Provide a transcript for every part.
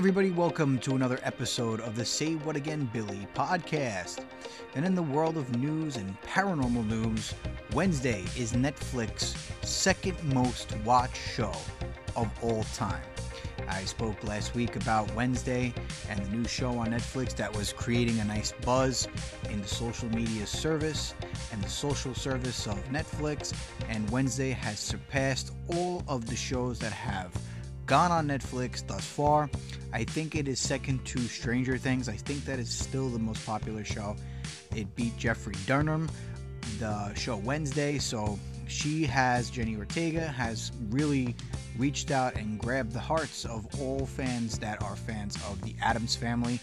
Everybody, welcome to another episode of the Say What Again Billy podcast. And in the world of news and paranormal news, Wednesday is Netflix's second most watched show of all time. I spoke last week about Wednesday and the new show on Netflix that was creating a nice buzz in the social media service and the social service of Netflix. And Wednesday has surpassed all of the shows that have gone on Netflix thus far. I think it is second to Stranger Things. I think that is still the most popular show. It beat Jeffrey Dahmer, the show Wednesday. So she has, Jenna Ortega, has really reached out and grabbed the hearts of all fans that are fans of the Addams family.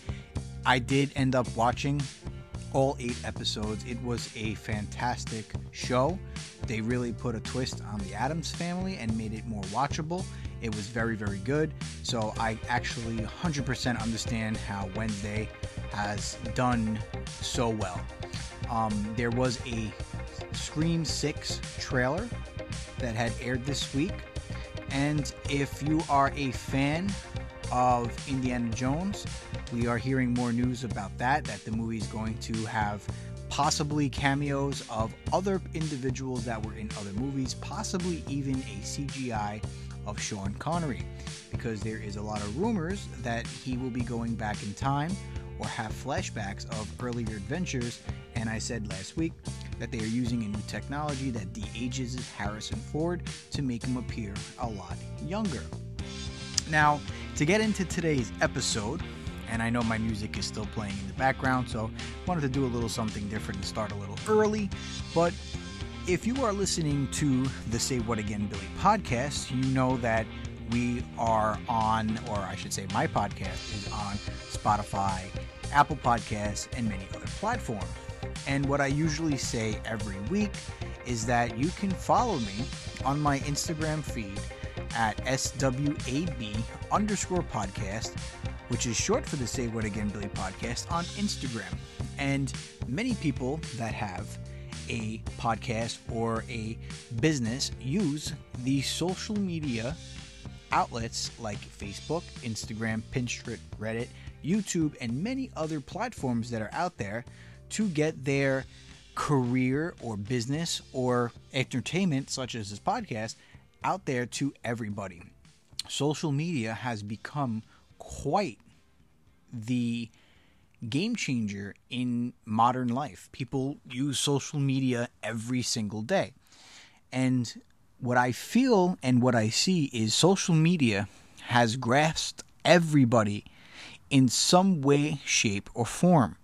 I did end up watching all eight episodes. It was a fantastic show. They really put a twist on the Addams family and made it more watchable. It was very, very good. So I actually 100% understand how Wednesday has done so well. Um, there was a Scream 6 trailer that had aired this week. And if you are a fan of Indiana Jones, we are hearing more news about that, that the movie is going to have possibly cameos of other individuals that were in other movies, possibly even a CGI of Sean Connery, because there is a lot of rumors that he will be going back in time or have flashbacks of earlier adventures. And I said last week that they are using a new technology that de ages Harrison Ford to make him appear a lot younger. Now, to get into today's episode, and I know my music is still playing in the background, so I wanted to do a little something different and start a little early. But if you are listening to the Say What Again Billy podcast, you know that we are on, or I should say, my podcast is on Spotify, Apple Podcasts, and many other platforms. And what I usually say every week is that you can follow me on my Instagram feed at SWAB underscore podcast, which is short for the Say What Again Billy podcast on Instagram. And many people that have a podcast or a business use the social media outlets like Facebook, Instagram, Pinterest, Reddit, YouTube, and many other platforms that are out there to get their career or business or entertainment, such as this podcast, out there to everybody. Social media has become quite the game changer in modern life. People use social media every single day. And what I feel and what I see is social media has grasped everybody in some way, shape, or form.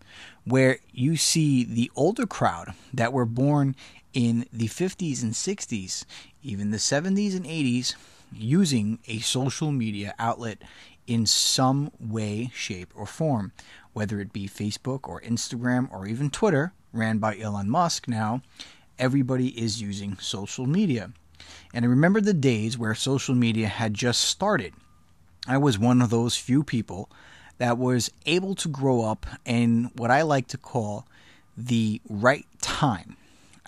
Where you see the older crowd that were born in the 50s and 60s, even the 70s and 80s, using a social media outlet in some way, shape, or form whether it be Facebook or Instagram or even Twitter, ran by Elon Musk now, everybody is using social media. And I remember the days where social media had just started. I was one of those few people that was able to grow up in what I like to call the right time.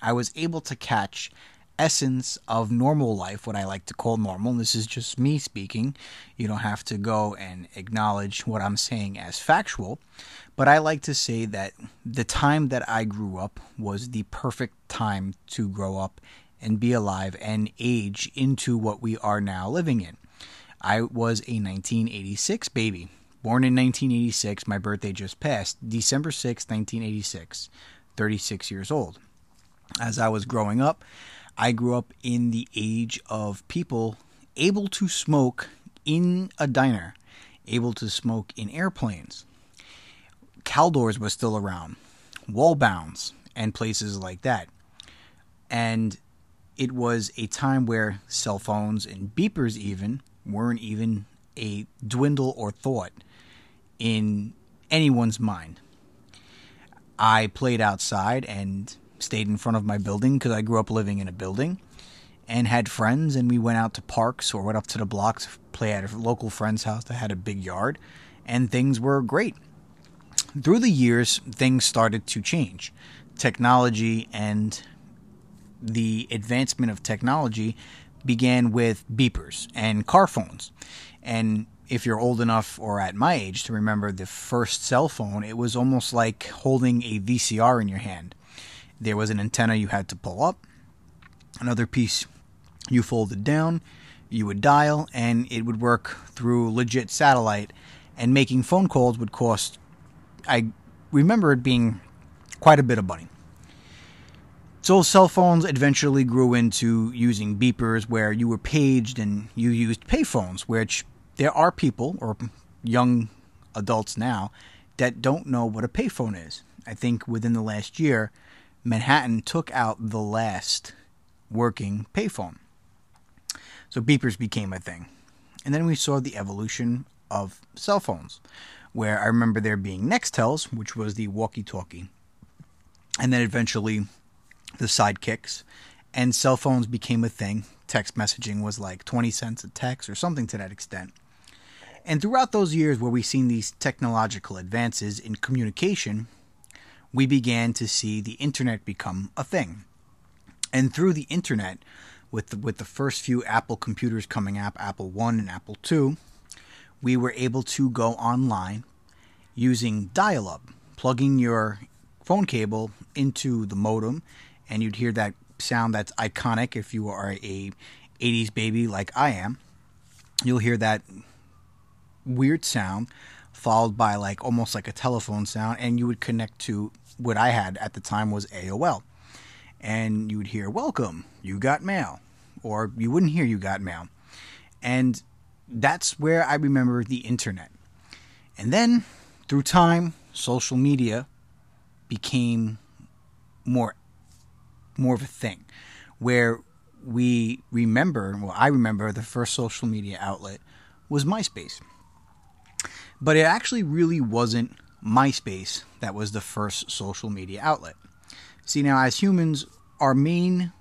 I was able to catch essence of normal life, what I like to call normal. This is just me speaking. You don't have to go and acknowledge what I'm saying as factual. But I like to say that the time that I grew up was the perfect time to grow up and be alive and age into what we are now living in. I was a 1986 baby. Born in 1986, my birthday just passed, December 6, 1986, 36 years old. As I was growing up, I grew up in the age of people able to smoke in a diner, able to smoke in airplanes. Caldors was still around, Waldbaum's, and places like that. And it was a time where cell phones and beepers even weren't even a dwindle or thought in anyone's mind. I played outside and stayed in front of my building because I grew up living in a building and had friends and we went out to parks or went up to the blocks to play at a local friend's house that had a big yard and things were great. Through the years things started to change. Technology and the advancement of technology began with beepers and car phones. And if you're old enough or at my age to remember the first cell phone, it was almost like holding a VCR in your hand. There was an antenna you had to pull up, another piece you folded down, you would dial, and it would work through legit satellite. And making phone calls would cost, I remember it being quite a bit of money. So cell phones eventually grew into using beepers where you were paged and you used payphones, which there are people or young adults now that don't know what a payphone is. I think within the last year, Manhattan took out the last working payphone. So beepers became a thing. And then we saw the evolution of cell phones, where I remember there being Nextels, which was the walkie talkie. And then eventually the sidekicks, and cell phones became a thing. Text messaging was like 20 cents a text or something to that extent. And throughout those years where we've seen these technological advances in communication, we began to see the internet become a thing. And through the internet, with the, with the first few Apple computers coming up, Apple One and Apple Two, we were able to go online using dial-up, plugging your phone cable into the modem, and you'd hear that sound that's iconic if you are a 80s baby like I am. You'll hear that weird sound followed by like almost like a telephone sound and you would connect to what I had at the time was AOL. And you would hear welcome, you got mail or you wouldn't hear you got mail. And that's where I remember the internet. And then through time, social media became more more of a thing where we remember, well I remember the first social media outlet was MySpace. But it actually really wasn't MySpace that was the first social media outlet. See, now, as humans, our main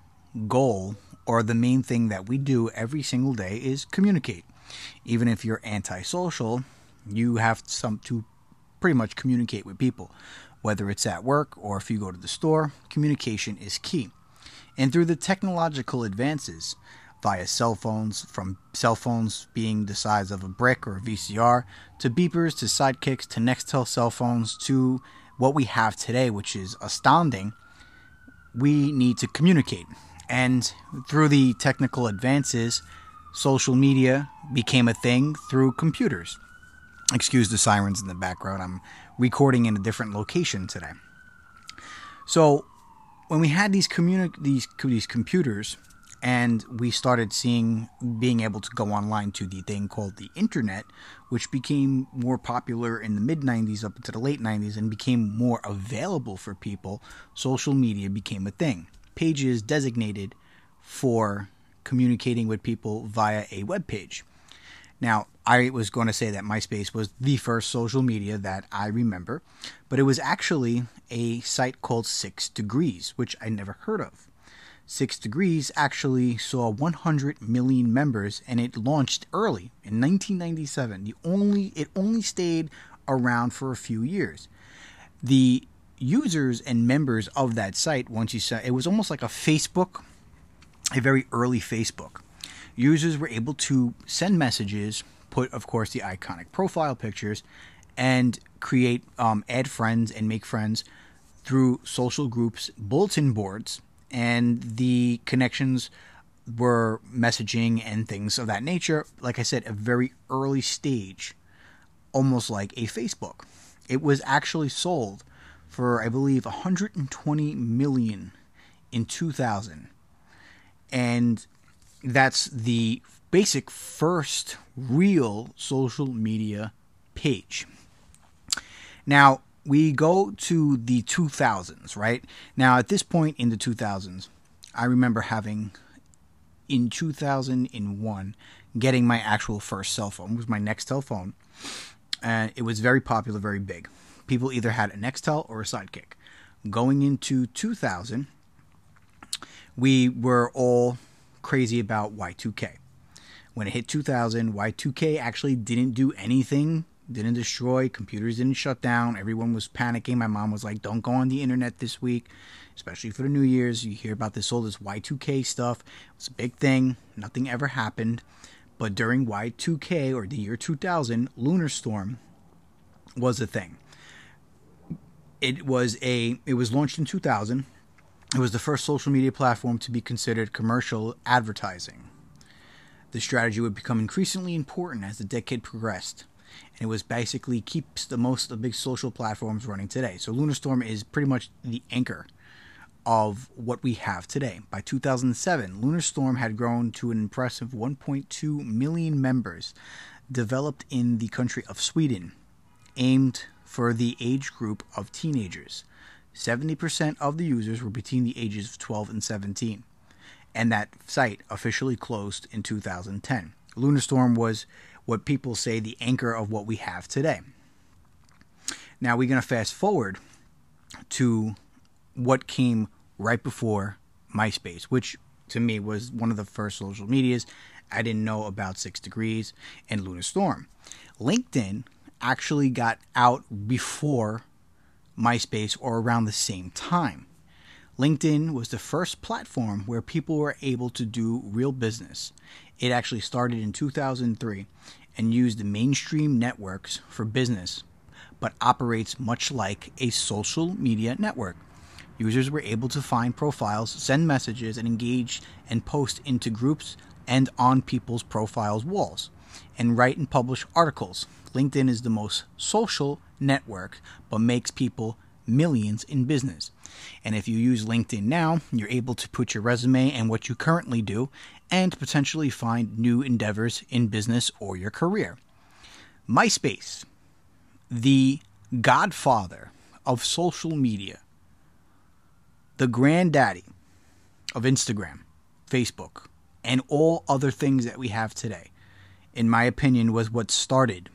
goal or the main thing that we do every single day is communicate. Even if you're antisocial, you have some to pretty much communicate with people. Whether it's at work or if you go to the store, communication is key. And through the technological advances, via cell phones, from cell phones being the size of a brick or a VCR, to beepers, to sidekicks, to Nextel cell phones, to what we have today, which is astounding. We need to communicate. And through the technical advances, social media became a thing through computers. Excuse the sirens in the background. I'm recording in a different location today. So, when we had these communi- these these computers, and we started seeing being able to go online to the thing called the internet which became more popular in the mid 90s up into the late 90s and became more available for people. Social media became a thing. Pages designated for communicating with people via a web page. Now i was going to say that myspace was the first social media that i remember but it was actually a site called six degrees which i never heard of Six Degrees actually saw 100 million members and it launched early in 1997. The only it only stayed around for a few years. The users and members of that site once you saw it was almost like a Facebook, a very early Facebook. Users were able to send messages, put of course the iconic profile pictures, and create um, add friends and make friends through social groups, bulletin boards, and the connections were messaging and things of that nature. Like I said, a very early stage, almost like a Facebook. It was actually sold for, I believe, 120 million in 2000. And that's the basic first real social media page. Now, we go to the 2000s, right? Now, at this point in the 2000s, I remember having in 2001 getting my actual first cell phone. It was my Nextel phone, and it was very popular, very big. People either had a Nextel or a Sidekick. Going into 2000, we were all crazy about Y2K. When it hit 2000, Y2K actually didn't do anything didn't destroy, computers didn't shut down. Everyone was panicking. My mom was like, "Don't go on the internet this week, especially for the New Year's. You hear about this all this Y2K stuff. It was a big thing. Nothing ever happened." But during Y2K or the year 2000, Lunar Storm was a thing. It was a it was launched in 2000. It was the first social media platform to be considered commercial advertising. The strategy would become increasingly important as the decade progressed, and it was basically keeps the most of the big social platforms running today. So Lunarstorm is pretty much the anchor of what we have today. By 2007, Lunarstorm had grown to an impressive 1.2 million members, developed in the country of Sweden, aimed for the age group of teenagers. 70% of the users were between the ages of 12 and 17 and that site officially closed in 2010. Lunarstorm was what people say the anchor of what we have today. Now we're going to fast forward to what came right before MySpace, which to me was one of the first social medias. I didn't know about Six Degrees and Lunarstorm. LinkedIn actually got out before MySpace or around the same time. LinkedIn was the first platform where people were able to do real business. It actually started in 2003 and used mainstream networks for business, but operates much like a social media network. Users were able to find profiles, send messages, and engage and post into groups and on people's profiles' walls, and write and publish articles. LinkedIn is the most social network, but makes people millions in business. And if you use LinkedIn now, you're able to put your resume and what you currently do and potentially find new endeavors in business or your career. MySpace, the godfather of social media, the granddaddy of Instagram, Facebook, and all other things that we have today, in my opinion, was what started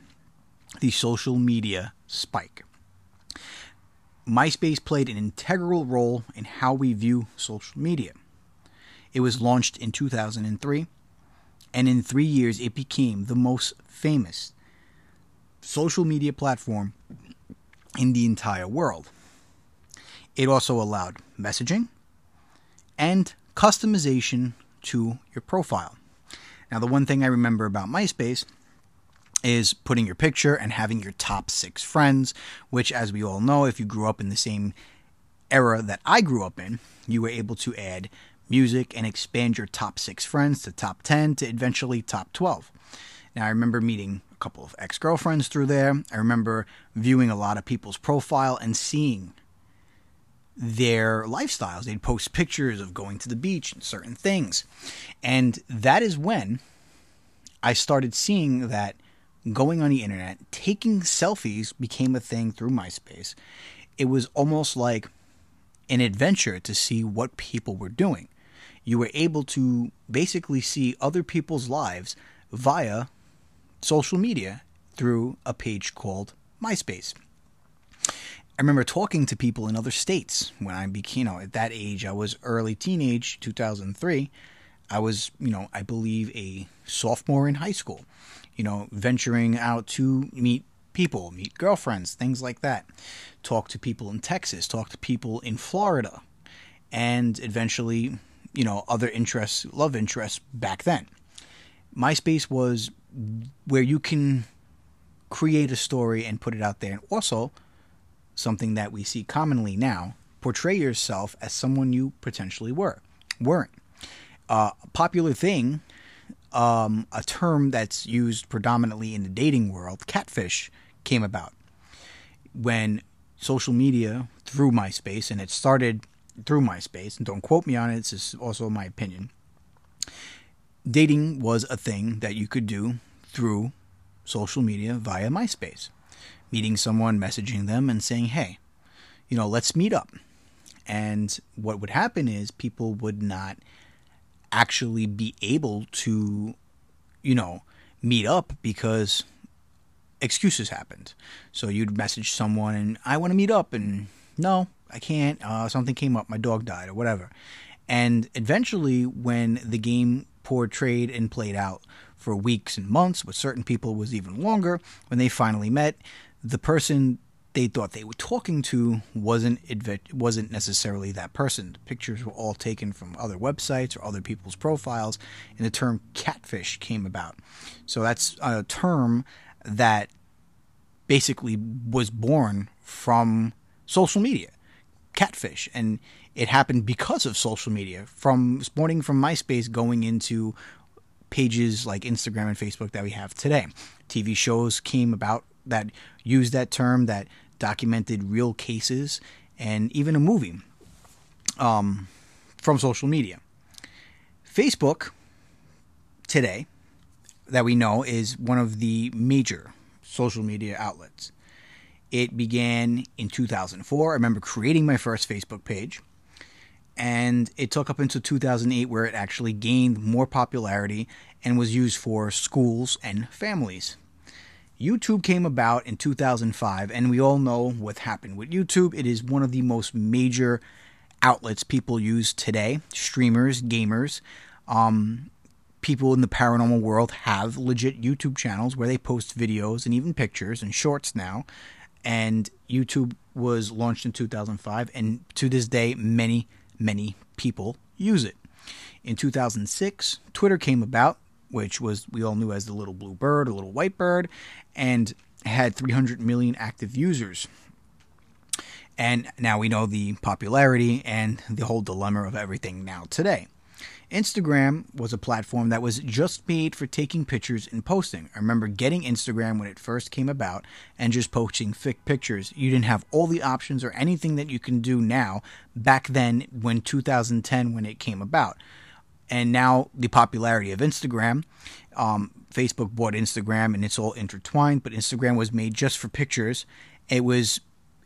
the social media spike. MySpace played an integral role in how we view social media. It was launched in 2003, and in three years, it became the most famous social media platform in the entire world. It also allowed messaging and customization to your profile. Now, the one thing I remember about MySpace is putting your picture and having your top six friends, which, as we all know, if you grew up in the same era that I grew up in, you were able to add music and expand your top six friends to top 10 to eventually top 12. Now, I remember meeting a couple of ex girlfriends through there. I remember viewing a lot of people's profile and seeing their lifestyles. They'd post pictures of going to the beach and certain things. And that is when I started seeing that going on the internet, taking selfies became a thing through MySpace. It was almost like an adventure to see what people were doing. You were able to basically see other people's lives via social media through a page called MySpace. I remember talking to people in other states when I became, you know, at that age, I was early teenage, 2003. I was, you know, I believe a sophomore in high school you know, venturing out to meet people, meet girlfriends, things like that. Talk to people in Texas, talk to people in Florida, and eventually, you know, other interests, love interests back then. MySpace was where you can create a story and put it out there. And also, something that we see commonly now, portray yourself as someone you potentially were, weren't. Uh, a popular thing um, a term that's used predominantly in the dating world, catfish, came about when social media through MySpace, and it started through MySpace, and don't quote me on it, this is also my opinion. Dating was a thing that you could do through social media via MySpace. Meeting someone, messaging them, and saying, hey, you know, let's meet up. And what would happen is people would not actually be able to, you know, meet up because excuses happened. So you'd message someone and I want to meet up and no, I can't. Uh, something came up, my dog died or whatever. And eventually, when the game portrayed and played out for weeks and months, with certain people was even longer, when they finally met, the person they thought they were talking to wasn't wasn't necessarily that person. The pictures were all taken from other websites or other people's profiles, and the term catfish came about. So that's a term that basically was born from social media, catfish, and it happened because of social media. From sporting from MySpace going into pages like Instagram and Facebook that we have today. TV shows came about that used that term that documented real cases and even a movie um, from social media. Facebook today that we know is one of the major social media outlets. It began in 2004. I remember creating my first Facebook page and it took up until 2008 where it actually gained more popularity and was used for schools and families. YouTube came about in 2005, and we all know what happened with YouTube. It is one of the most major outlets people use today. Streamers, gamers, um, people in the paranormal world have legit YouTube channels where they post videos and even pictures and shorts now. And YouTube was launched in 2005, and to this day, many many people use it. In 2006, Twitter came about, which was we all knew as the little blue bird, a little white bird, and had 300 million active users. And now we know the popularity and the whole dilemma of everything now today. Instagram was a platform that was just made for taking pictures and posting. I remember getting Instagram when it first came about and just posting Fick pictures. You didn't have all the options or anything that you can do now back then when 2010 when it came about. And now the popularity of Instagram, um, Facebook bought Instagram and it's all intertwined, but Instagram was made just for pictures. It was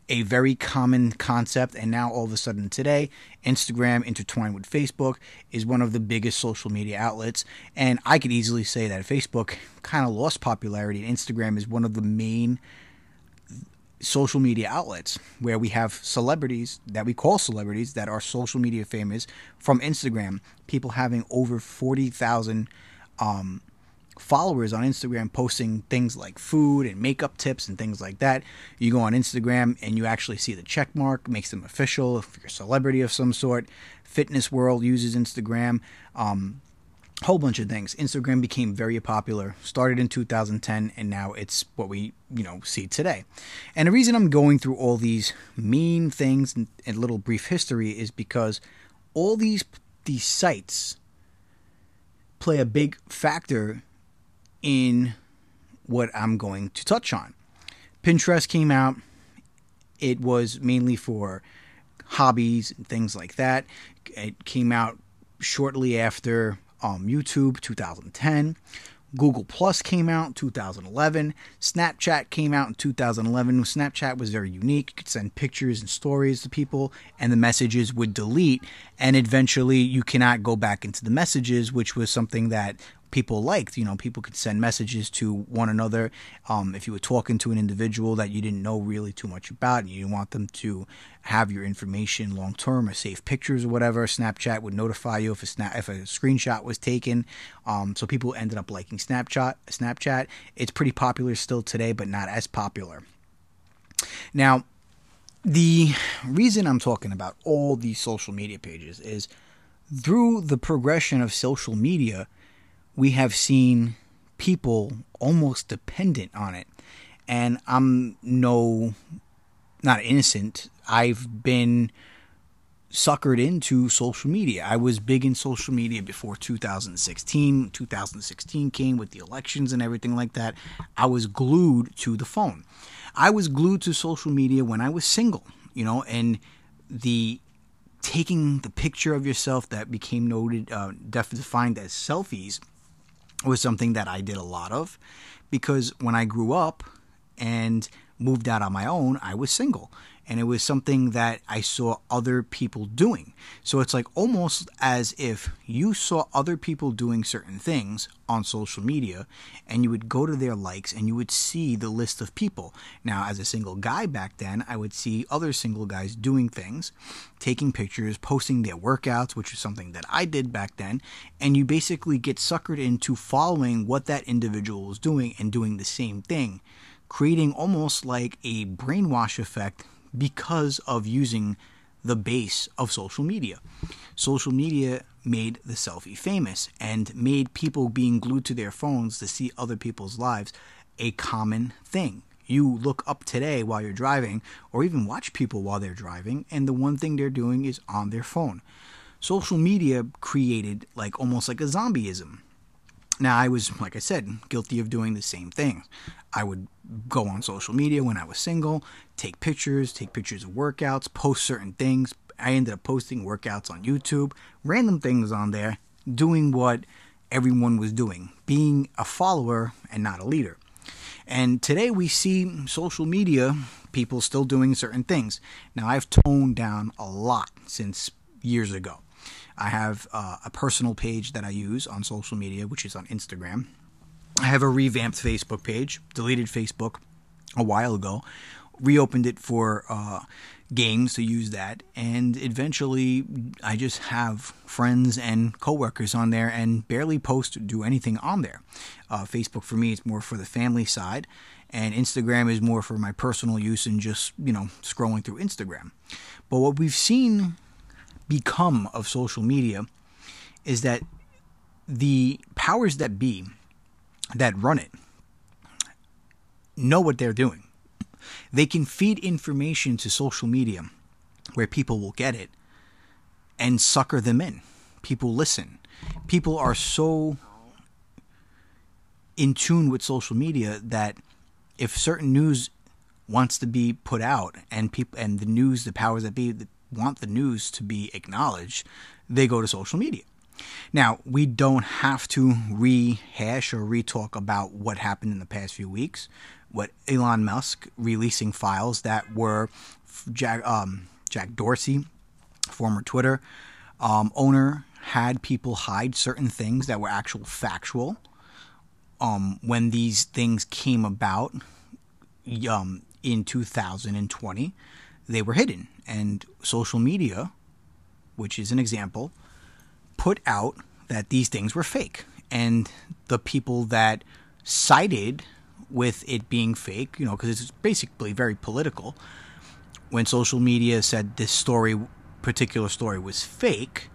a very common concept. And now, all of a sudden, today, Instagram intertwined with Facebook is one of the biggest social media outlets. And I could easily say that Facebook kind of lost popularity, and Instagram is one of the main social media outlets where we have celebrities that we call celebrities that are social media famous from Instagram. People having over 40,000 um, followers on Instagram posting things like food and makeup tips and things like that. You go on Instagram and you actually see the check mark, makes them official if you're a celebrity of some sort. Fitness World uses Instagram. Um, whole bunch of things. Instagram became very popular, started in 2010, and now it's what we you know see today. And the reason I'm going through all these mean things and, and little brief history is because all these these sites play a big factor in what I'm going to touch on. Pinterest came out. It was mainly for hobbies and things like that. It came out shortly after um, YouTube 2010. Google Plus came out 2011. Snapchat came out in 2011. Snapchat was very unique. You could send pictures and stories to people, and the messages would delete. And eventually, you cannot go back into the messages, which was something that people liked. You know, people could send messages to one another. Um, if you were talking to an individual that you didn't know really too much about and you want them to have your information long term or save pictures or whatever, Snapchat would notify you if a snap if a screenshot was taken. Um, so people ended up liking Snapchat. Snapchat. It's pretty popular still today, but not as popular. Now, the reason I'm talking about all these social media pages is through the progression of social media, we have seen people almost dependent on it. And I'm no, not innocent. I've been suckered into social media. I was big in social media before 2016. 2016 came with the elections and everything like that. I was glued to the phone. I was glued to social media when I was single, you know, and the taking the picture of yourself that became noted, uh, defined as selfies was something that I did a lot of because when I grew up and moved out on my own, I was single and it was something that I saw other people doing. So it's like almost as if you saw other people doing certain things on social media and you would go to their likes and you would see the list of people. Now, as a single guy back then, I would see other single guys doing things, taking pictures, posting their workouts, which is something that I did back then, and you basically get suckered into following what that individual was doing and doing the same thing creating almost like a brainwash effect because of using the base of social media. Social media made the selfie famous and made people being glued to their phones to see other people's lives a common thing. You look up today while you're driving, or even watch people while they're driving, and the one thing they're doing is on their phone. Social media created like almost like a zombieism. Now, I was, like I said, guilty of doing the same thing. I would go on social media when I was single, take pictures, take pictures of workouts, post certain things. I ended up posting workouts on YouTube, random things on there, doing what everyone was doing, being a follower and not a leader. And today we see social media people still doing certain things. Now, I've toned down a lot since years ago. I have uh, a personal page that I use on social media, which is on Instagram. I have a revamped Facebook page, deleted Facebook a while ago, reopened it for uh, games to use that, and eventually I just have friends and coworkers on there and barely post do anything on there. Uh, Facebook for me is more for the family side, and Instagram is more for my personal use and just you know scrolling through Instagram. But what we've seen become of social media is that the powers that be that run it know what they're doing. They can feed information to social media where people will get it and sucker them in. People listen. People are so in tune with social media that if certain news wants to be put out and people and the news the powers that be want the news to be acknowledged, they go to social media. Now, we don't have to rehash or retalk about what happened in the past few weeks. What Elon Musk releasing files that were Jack, um, Jack Dorsey, former Twitter um, owner, had people hide certain things that were actual factual. Um, when these things came about um, in 2020, they were hidden. And social media, which is an example, put out that these things were fake. And the people that sided with it being fake, you know, because it's basically very political, when social media said this story, particular story, was fake,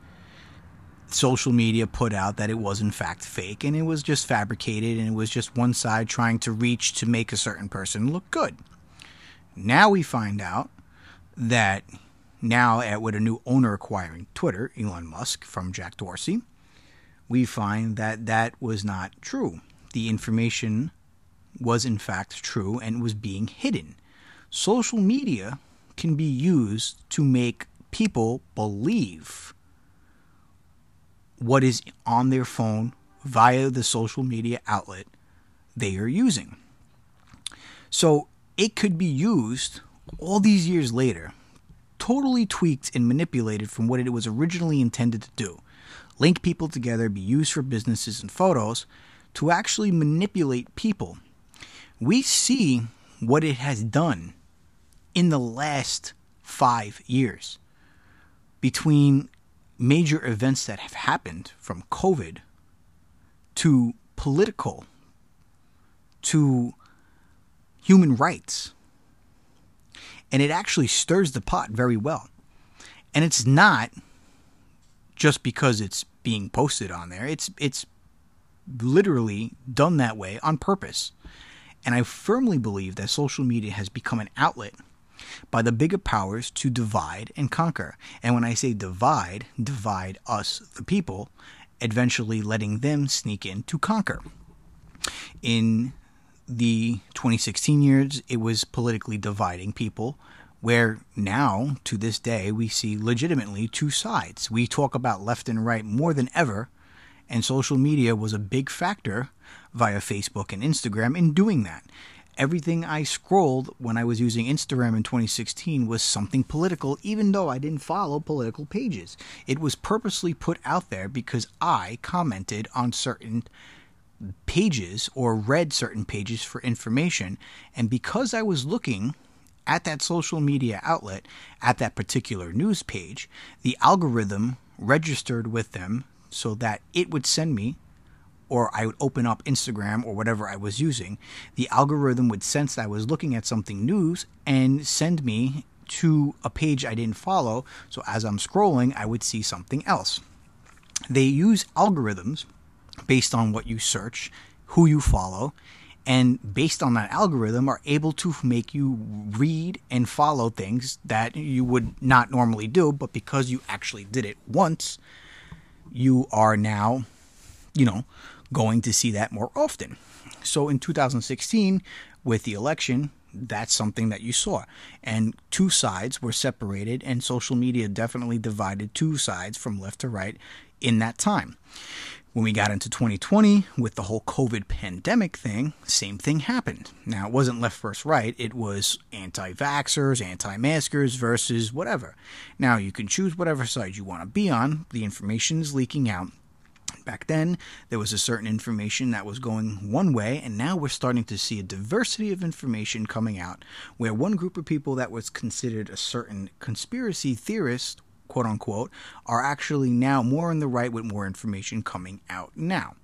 social media put out that it was in fact fake and it was just fabricated and it was just one side trying to reach to make a certain person look good. Now we find out that now at with a new owner acquiring Twitter, Elon Musk from Jack Dorsey, we find that that was not true. The information was in fact true and was being hidden. Social media can be used to make people believe what is on their phone via the social media outlet they are using. So it could be used all these years later totally tweaked and manipulated from what it was originally intended to do link people together, be used for businesses and photos, to actually manipulate people. We see what it has done in the last five years between major events that have happened from COVID to political to human rights and it actually stirs the pot very well. And it's not just because it's being posted on there. It's it's literally done that way on purpose. And I firmly believe that social media has become an outlet by the bigger powers to divide and conquer. And when I say divide, divide us, the people, eventually letting them sneak in to conquer. In the 2016 years, it was politically dividing people, where now, to this day, we see legitimately two sides. We talk about left and right more than ever, and social media was a big factor via Facebook and Instagram in doing that. Everything I scrolled when I was using Instagram in 2016 was something political, even though I didn't follow political pages. It was purposely put out there because I commented on certain pages or read certain pages for information. And because I was looking at that social media outlet at that particular news page, the algorithm registered with them so that it would send me or I would open up Instagram or whatever I was using, the algorithm would sense that I was looking at something news and send me to a page I didn't follow. So as I'm scrolling, I would see something else. They use algorithms based on what you search, who you follow, and based on that algorithm are able to make you read and follow things that you would not normally do but because you actually did it once you are now you know going to see that more often. So in 2016 with the election that's something that you saw. And two sides were separated and social media definitely divided two sides from left to right in that time when we got into 2020 with the whole COVID pandemic thing, same thing happened. Now, it wasn't left versus right, it was anti vaxxers, anti maskers versus whatever. Now, you can choose whatever side you want to be on, the information is leaking out. Back then, there was a certain information that was going one way, and now we're starting to see a diversity of information coming out where one group of people that was considered a certain conspiracy theorist quote unquote, are actually now more on the right with more information coming out now.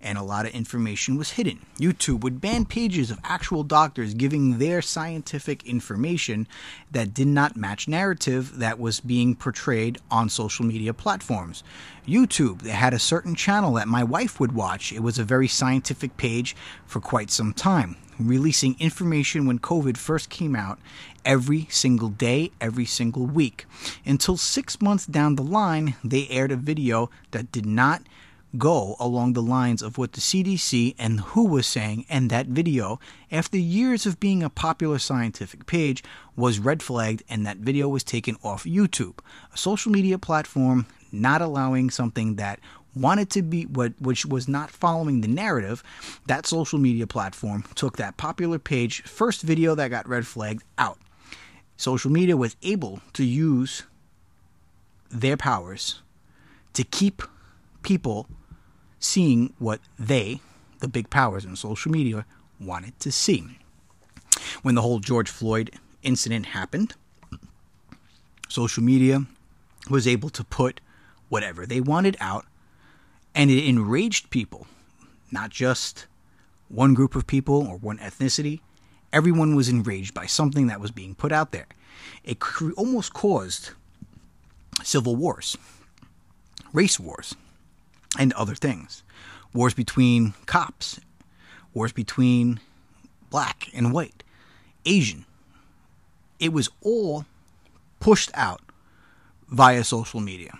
And a lot of information was hidden. YouTube would ban pages of actual doctors giving their scientific information that did not match narrative that was being portrayed on social media platforms. YouTube, had a certain channel that my wife would watch. It was a very scientific page for quite some time releasing information when COVID first came out every single day, every single week. Until six months down the line, they aired a video that did not go along the lines of what the CDC and WHO was saying, and that video, after years of being a popular scientific page, was red flagged and that video was taken off YouTube, a social media platform not allowing something that wanted to be what which was not following the narrative, that social media platform took that popular page, first video that got red flagged out. Social media was able to use their powers to keep people seeing what they, the big powers in social media, wanted to see. When the whole George Floyd incident happened, social media was able to put whatever they wanted out and it enraged people, not just one group of people or one ethnicity. Everyone was enraged by something that was being put out there. It cre- almost caused civil wars, race wars, and other things. Wars between cops, wars between black and white, Asian. It was all pushed out via social media.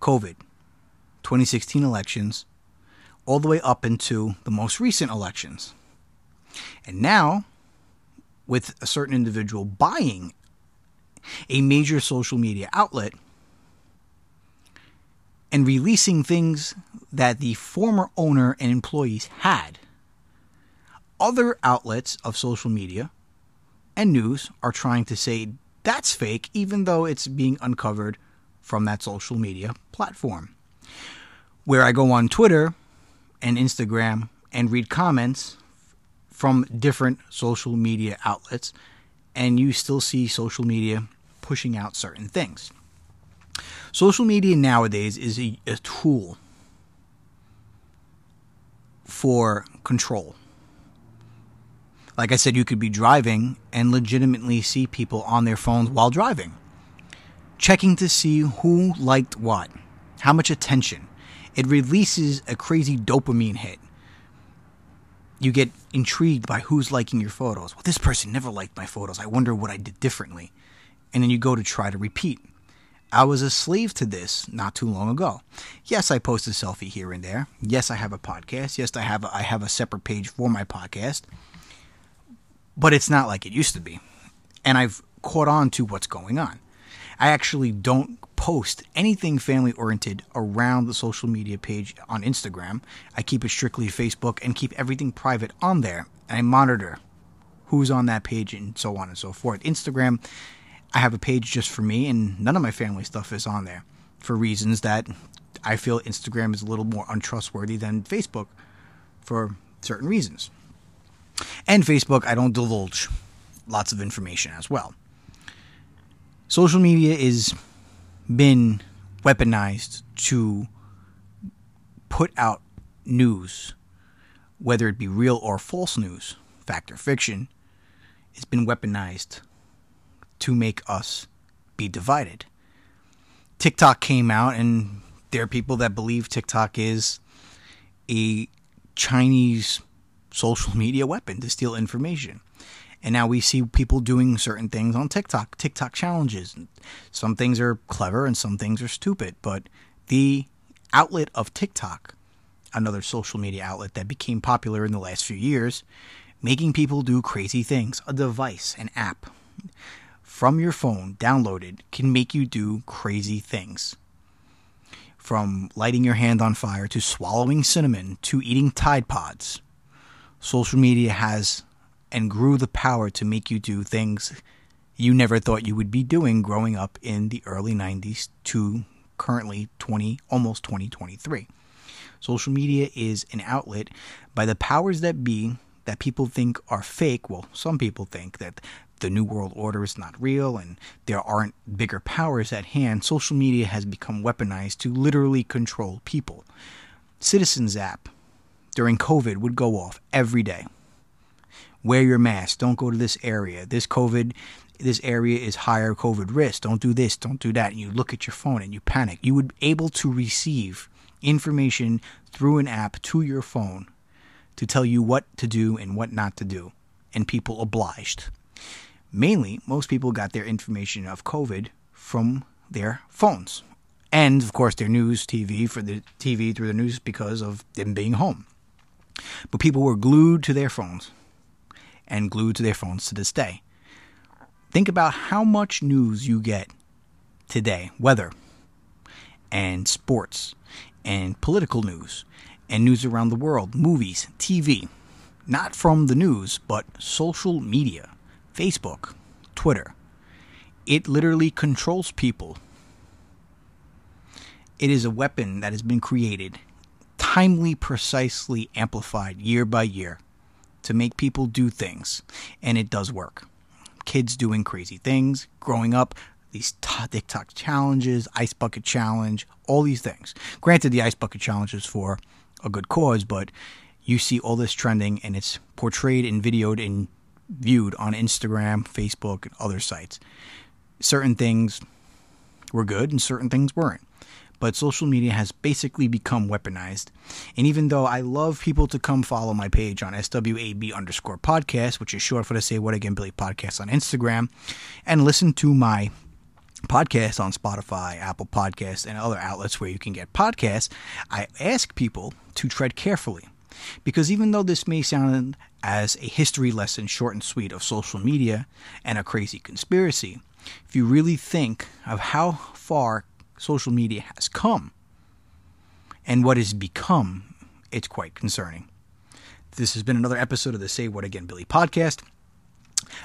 COVID 2016 elections all the way up into the most recent elections. And now, with a certain individual buying a major social media outlet and releasing things that the former owner and employees had, other outlets of social media and news are trying to say that's fake, even though it's being uncovered from that social media platform where I go on Twitter and Instagram and read comments from different social media outlets, and you still see social media pushing out certain things. Social media nowadays is a, a tool for control. Like I said, you could be driving and legitimately see people on their phones while driving, checking to see who liked what, how much attention, it releases a crazy dopamine hit. You get intrigued by who's liking your photos. Well, this person never liked my photos. I wonder what I did differently. And then you go to try to repeat. I was a slave to this not too long ago. Yes, I post a selfie here and there. Yes, I have a podcast. Yes, I have a, I have a separate page for my podcast. But it's not like it used to be. And I've caught on to what's going on. I actually don't post anything family oriented around the social media page on Instagram. I keep it strictly Facebook and keep everything private on there. And I monitor who's on that page and so on and so forth. Instagram, I have a page just for me, and none of my family stuff is on there for reasons that I feel Instagram is a little more untrustworthy than Facebook for certain reasons. And Facebook, I don't divulge lots of information as well. Social media is been weaponized to put out news, whether it be real or false news, fact or fiction, It's been weaponized to make us be divided. TikTok came out, and there are people that believe TikTok is a Chinese social media weapon to steal information. And now we see people doing certain things on TikTok, TikTok challenges. Some things are clever and some things are stupid. But the outlet of TikTok, another social media outlet that became popular in the last few years, making people do crazy things. A device, an app from your phone downloaded can make you do crazy things. From lighting your hand on fire to swallowing cinnamon to eating Tide Pods. Social media has and grew the power to make you do things you never thought you would be doing growing up in the early 90s to currently 20 almost 2023. Social media is an outlet by the powers that be that people think are fake. Well, some people think that the New World Order is not real and there aren't bigger powers at hand. Social media has become weaponized to literally control people. Citizens app during COVID would go off every day wear your mask. Don't go to this area. This COVID, this area is higher COVID risk. Don't do this. Don't do that. And you look at your phone and you panic. You would be able to receive information through an app to your phone to tell you what to do and what not to do. And people obliged. Mainly, most people got their information of COVID from their phones. And of course, their news TV for the TV through the news because of them being home. But people were glued to their phones and glued to their phones to this day. Think about how much news you get today weather, and sports, and political news, and news around the world, movies, TV. Not from the news, but social media, Facebook, Twitter. It literally controls people. It is a weapon that has been created, timely, precisely amplified year by year to make people do things, and it does work. Kids doing crazy things, growing up, these TikTok challenges, Ice Bucket Challenge, all these things. Granted, the Ice Bucket Challenge is for a good cause, but you see all this trending and it's portrayed and videoed and viewed on Instagram, Facebook, and other sites. Certain things were good and certain things weren't but social media has basically become weaponized. And even though I love people to come follow my page on SWAB underscore podcast, which is short for the Say What Again Billy podcast on Instagram, and listen to my podcast on Spotify, Apple Podcasts, and other outlets where you can get podcasts, I ask people to tread carefully. Because even though this may sound as a history lesson, short and sweet, of social media and a crazy conspiracy, if you really think of how far social media has come and what has become, it's quite concerning. This has been another episode of the Say What Again Billy podcast.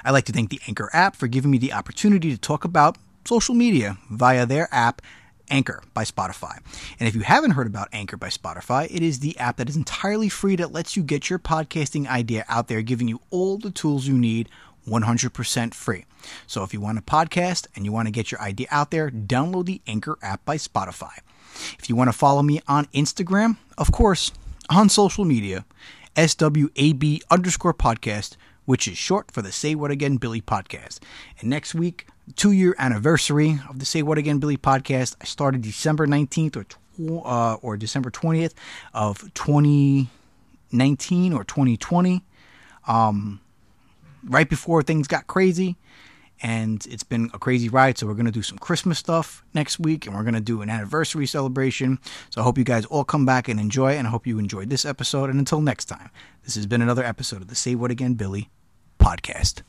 I'd like to thank the Anchor app for giving me the opportunity to talk about social media via their app, Anchor by Spotify. And if you haven't heard about Anchor by Spotify, it is the app that is entirely free that lets you get your podcasting idea out there, giving you all the tools you need 100% free. So if you want a podcast and you want to get your idea out there, download the Anchor app by Spotify. If you want to follow me on Instagram, of course, on social media, SWAB underscore podcast, which is short for the Say What Again Billy podcast. And next week, two year anniversary of the Say What Again Billy podcast. I started December 19th or uh, or December 20th of 2019 or 2020. Um, right before things got crazy and it's been a crazy ride. So we're going to do some Christmas stuff next week, and we're going to do an anniversary celebration. So I hope you guys all come back and enjoy, and I hope you enjoyed this episode. And until next time, this has been another episode of the Say What Again Billy podcast.